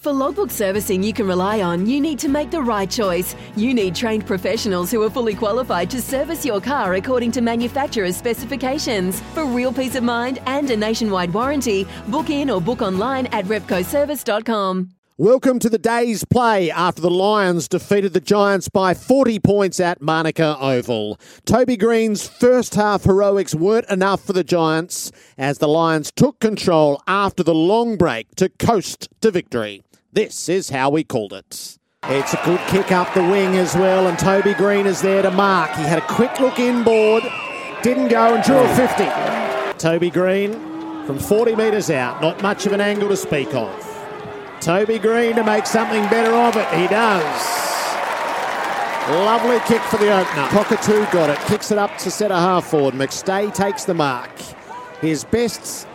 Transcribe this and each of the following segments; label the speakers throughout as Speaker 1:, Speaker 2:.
Speaker 1: For logbook servicing you can rely on, you need to make the right choice. You need trained professionals who are fully qualified to service your car according to manufacturer's specifications. For real peace of mind and a nationwide warranty, book in or book online at repcoservice.com.
Speaker 2: Welcome to the day's play after the Lions defeated the Giants by 40 points at Manuka Oval. Toby Greene's first half heroics weren't enough for the Giants as the Lions took control after the long break to coast to victory. This is how we called it. It's a good kick up the wing as well, and Toby Greene is there to mark. He had a quick look inboard, didn't go and drew a mm. 50. Toby Greene from 40 metres out, not much of an angle to speak of. Toby Greene to make something better of it. He does. Lovely kick for the opener. Cockatoo got it. Kicks it up to centre half forward. McStay takes the mark. His best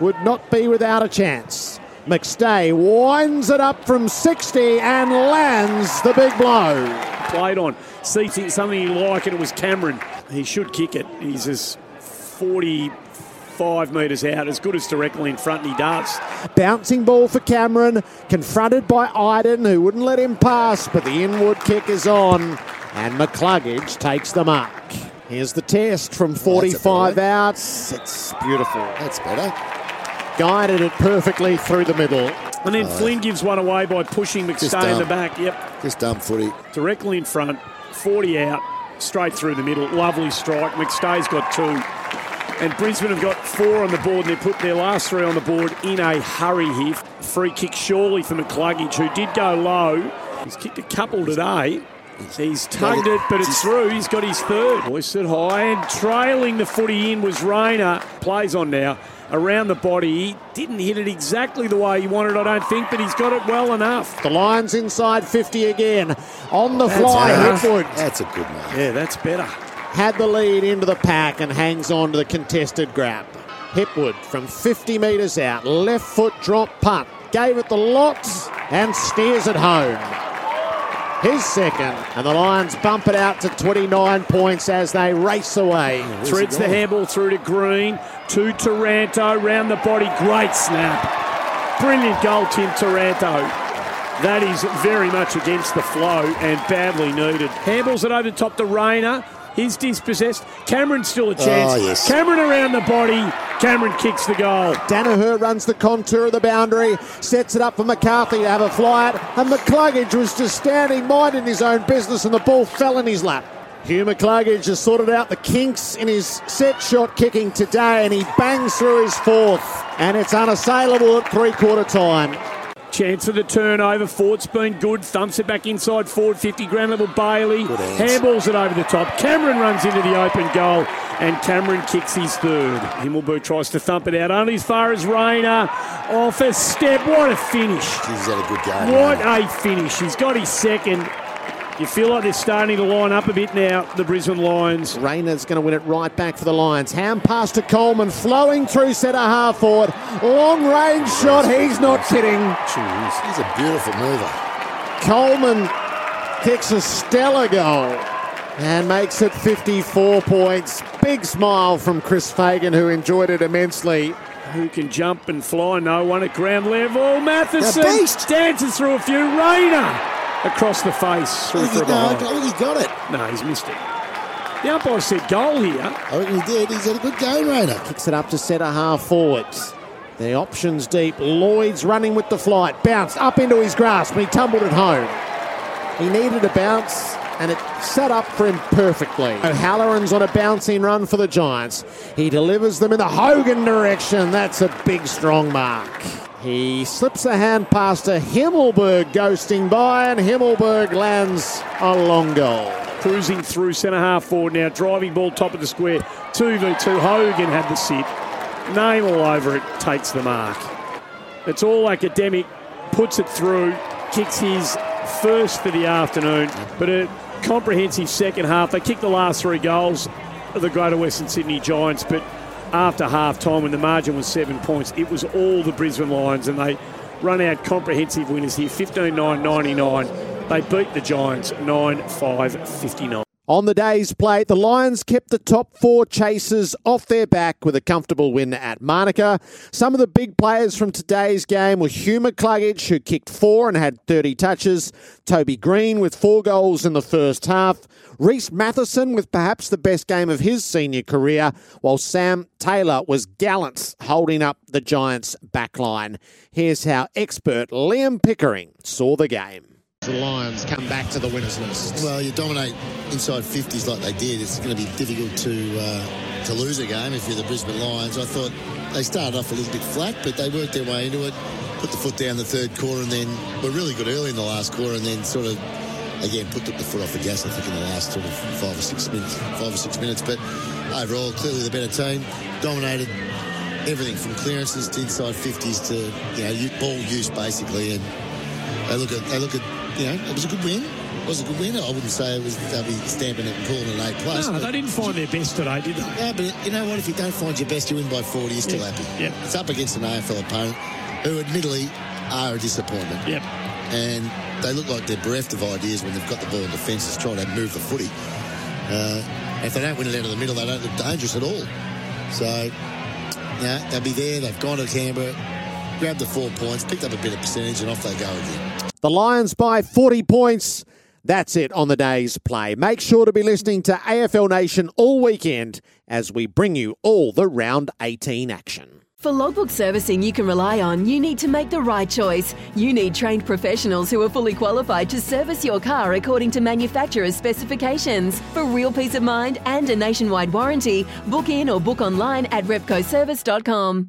Speaker 2: would not be without a chance. McStay winds it up from 60 and lands the big blow.
Speaker 3: Played on. Sees something he like, and it was Cameron. He should kick it. He's as 45 metres out, as good as directly in front, and he does.
Speaker 2: Bouncing ball for Cameron, confronted by Idun, who wouldn't let him pass, but the inward kick is on, and McCluggage takes the mark. Here's the test from 45 out.
Speaker 4: It's
Speaker 2: Beautiful.
Speaker 4: That's better.
Speaker 2: Guided it perfectly through the middle.
Speaker 3: And then oh, Flynn gives one away by pushing McStay in the back. Yep,
Speaker 4: Just dumb footy.
Speaker 3: directly in front, 40 out, straight through the middle. Lovely strike. McStay's got two. And Brisbane have got four on the board, and they put their last three on the board in a hurry here. Free kick surely for McCluggage, who did go low. He's kicked a couple today. He's tugged it, but it's through. He's got his third. Hoisted high and trailing the footy in was Rayner. Plays on now. Around the body. He didn't hit it exactly the way he wanted, I don't think, but he's got it well enough.
Speaker 2: The Lions inside 50 again. On the
Speaker 3: That's
Speaker 2: fly,
Speaker 3: better.
Speaker 2: Hipwood
Speaker 4: That's a good one.
Speaker 3: Yeah, that's better.
Speaker 2: had the lead into the pack and hangs on to the contested grab. Hipwood from 50 metres out, left foot drop punt, gave it the lot and steers it home. His second, and the Lions bump it out to 29 points as they race away.
Speaker 3: Threads the handball through to Greene, to Taranto, round the body. Great snap. Brilliant goal, Tim Taranto. That is very much against the flow and badly needed. Handballs it over top to Rayner. He's dispossessed. Cameron's still a chance.
Speaker 4: Oh, yes.
Speaker 3: Cameron around the body. Cameron kicks the goal.
Speaker 2: Danaher runs the contour of the boundary, sets it up for McCarthy to have a fly at, and McCluggage was just standing minding his own business, and the ball fell in his lap. Hugh McCluggage has sorted out the kinks in his set shot kicking today, and he bangs through his fourth, and it's unassailable at three quarter time.
Speaker 3: Chance for the turnover. Ford's been good. Thumps it back inside forward 50. Ground level Bailey. Handballs it over the top. Cameron runs into the open goal and Cameron kicks his third. Himmelberg tries to thump it out only as far as Rayner. Off a step. What a finish.
Speaker 4: He's had a good game.
Speaker 3: What
Speaker 4: mate.
Speaker 3: a finish. He's got his second. You feel like they're starting to line up a bit now, the Brisbane Lions.
Speaker 2: Rayner's going to win it right back for the Lions. Hand pass to Coleman, flowing through centre half forward. Long range shot, he's not kidding.
Speaker 4: Jeez, He's a beautiful mover.
Speaker 2: Coleman kicks a stellar goal and makes it 54 points. Big smile from Chris Fagan, who enjoyed it immensely.
Speaker 3: Who can jump and fly? No one at ground level. Matheson
Speaker 4: The beast.
Speaker 3: dances through a few. Rayner across the face. Through for
Speaker 4: he,
Speaker 3: a
Speaker 4: no, I think he got it.
Speaker 3: No, he's missed it. The umpire said goal here.
Speaker 4: I reckon he did. He's had a good game, Rayner.
Speaker 2: Kicks it up to centre half forwards. The options deep. Lloyd's running with the flight. Bounced up into his grasp and he tumbled it home. He needed a bounce and it set up for him perfectly. O'Halloran's on a bouncing run for the Giants. He delivers them in the Hogan direction. That's a big, strong mark. He slips a hand past to Himmelberg ghosting by, and Himmelberg lands a long goal.
Speaker 3: Cruising through centre half forward now. Driving ball top of the square. 2v2. Hogan had the sit. Name all over it. Takes the mark. It's all academic. puts it through, kicks his first for the afternoon, but a comprehensive second half. They kicked the last three goals of the Greater Western Sydney Giants, but after half time, when the margin was seven points, it was all the Brisbane Lions, and they run out comprehensive winners here 15 9 99. They beat the Giants 9 5 59.
Speaker 2: On the day's play, the Lions kept the top four chasers off their back with a comfortable win at Manuka. Some of the big players from today's game were Hugh McCluggage, who kicked four and had 30 touches, Toby Greene with four goals in the first half, Reese Matheson with perhaps the best game of his senior career, while Sam Taylor was gallant holding up the Giants' backline. Here's how expert Liam Pickering saw the game.
Speaker 5: The Lions come back to the winners list.
Speaker 4: Well, you dominate inside 50s like they did. It's going to be difficult to uh, to lose a game if you're the Brisbane Lions. I thought they started off a little bit flat, but they worked their way into it, put the foot down the third quarter, and then were really good early in the last quarter, and then sort of again put the foot off the gas. I think in the last sort of five or six minutes, five or six minutes. But overall, clearly the better team dominated everything from clearances to inside 50s to you know ball use basically, and they look at they look at you know, it was a good win. It was a good win. I wouldn't say it was they'll be stamping it and calling it an A plus.
Speaker 3: No, they didn't find their best today, did they?
Speaker 4: Yeah, but you know what? If you don't find your best, you win by 40, you're still
Speaker 3: Yeah,
Speaker 4: happy.
Speaker 3: yeah.
Speaker 4: It's up against an AFL opponent who admittedly are a disappointment.
Speaker 3: Yep.
Speaker 4: And they look like they're bereft of ideas when they've got the ball in defence to try to move the footy. Uh, if they don't win it out of the middle, they don't look dangerous at all. So, yeah, they'll be there. They've gone to Canberra, grabbed the four points, picked up a bit of percentage, and off they go again.
Speaker 2: The Lions by 40 points. That's it on the day's play. Make sure to be listening to AFL Nation all weekend as we bring you all the round 18 action.
Speaker 1: For logbook servicing you can rely on, you need to make the right choice. You need trained professionals who are fully qualified to service your car according to manufacturer's specifications. For real peace of mind and a nationwide warranty, book in or book online at repcoservice.com.